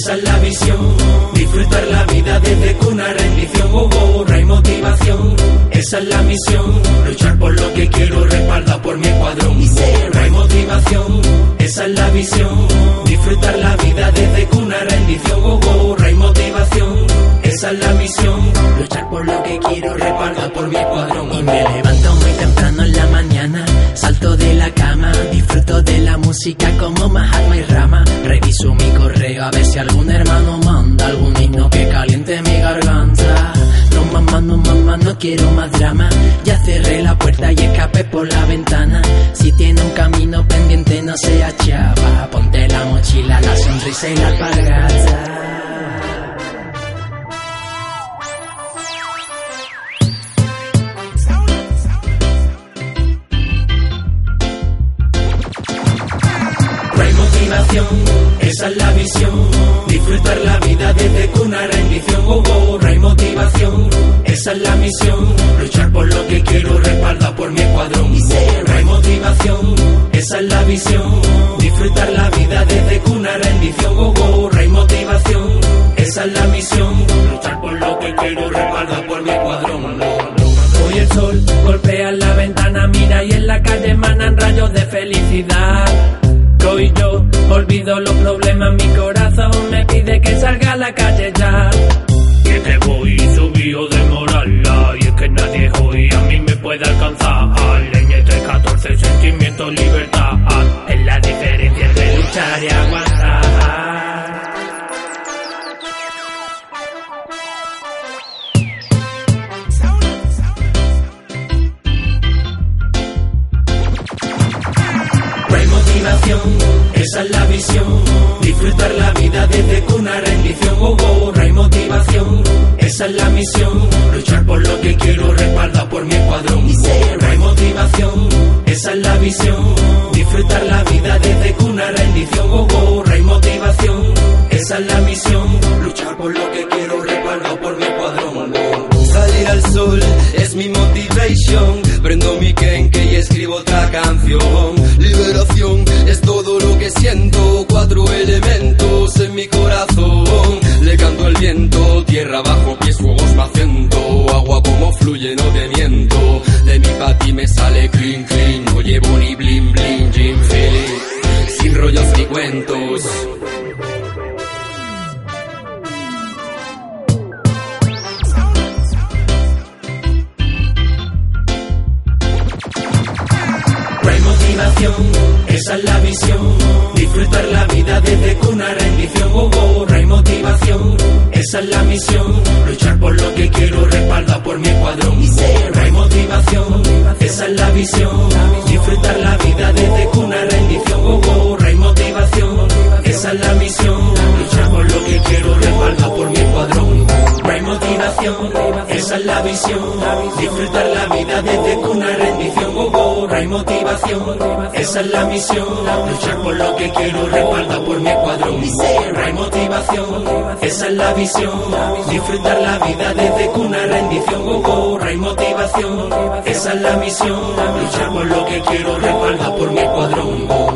esa es la visión. Disfrutar la vida desde cuna rendición. Oh, oh, hay motivación, esa es la misión. Luchar por lo que quiero, respalda por mi escuadrón. No hay motivación, esa es la visión. Disfrutar la vida desde cuna rendición. Oh, oh, no hay motivación, esa es la misión. Por lo que quiero, respalda por mi escuadrón. Y me levanto muy temprano en la mañana, salto de la cama, disfruto de la música como Mahatma y Rama. Reviso mi correo a ver si algún hermano manda algún himno que caliente mi garganta. No mamá, no mamá, no quiero más drama. Ya cerré la puerta y escapé por la ventana. Si tiene un camino pendiente, no sea chava. Ponte la mochila, la sonrisa y la alpargata. Esa es la visión. Disfrutar la vida desde cuna rendición. Oh, oh, motivación, esa es la misión. Luchar por lo que quiero, respalda por mi escuadrón. Hay motivación, esa es la visión. Disfrutar la vida desde cuna rendición. Oh, oh, hay motivación, esa es la misión. Luchar por lo que quiero, respalda por mi escuadrón. Hoy el sol golpea en la ventana, mira y en la calle emanan rayos de felicidad. Que olvido los problemas, mi corazón me pide que salga a la calle ya. Que te voy subido de moral Y es que nadie hoy a mí me puede alcanzar Leña 314, sentimiento, libertad Es la diferencia entre luchar y aguantar. Hay motivación, esa es la visión. Disfrutar la vida desde cuna rendición. Oh, oh, no hay motivación, esa es la misión. Luchar por lo que quiero, respalda por mi escuadrón. No hay motivación, esa es la visión. Disfrutar la vida desde cuna rendición. Oh, oh, no hay motivación, esa es la misión. Luchar por lo que quiero, respalda por mi escuadrón. Salir al sol es mi motivation. Prendo mi kenke y escribo otra canción. Cuentos. No hay motivación, esa es la visión. Disfrutar la vida desde cuna rendición. Oh, oh, no motivación, esa es la misión. Luchar por lo que quiero, esa es la visión. Disfrutar la vida desde cuna rendición. No hay motivación, esa es la misión. Luchar por lo que quiero, respalda por mi escuadrón. No hay motivación, esa es la visión. Disfrutar la vida desde cuna rendición. No hay motivación, esa es la misión. Luchar por lo que quiero, respalda por mi escuadrón.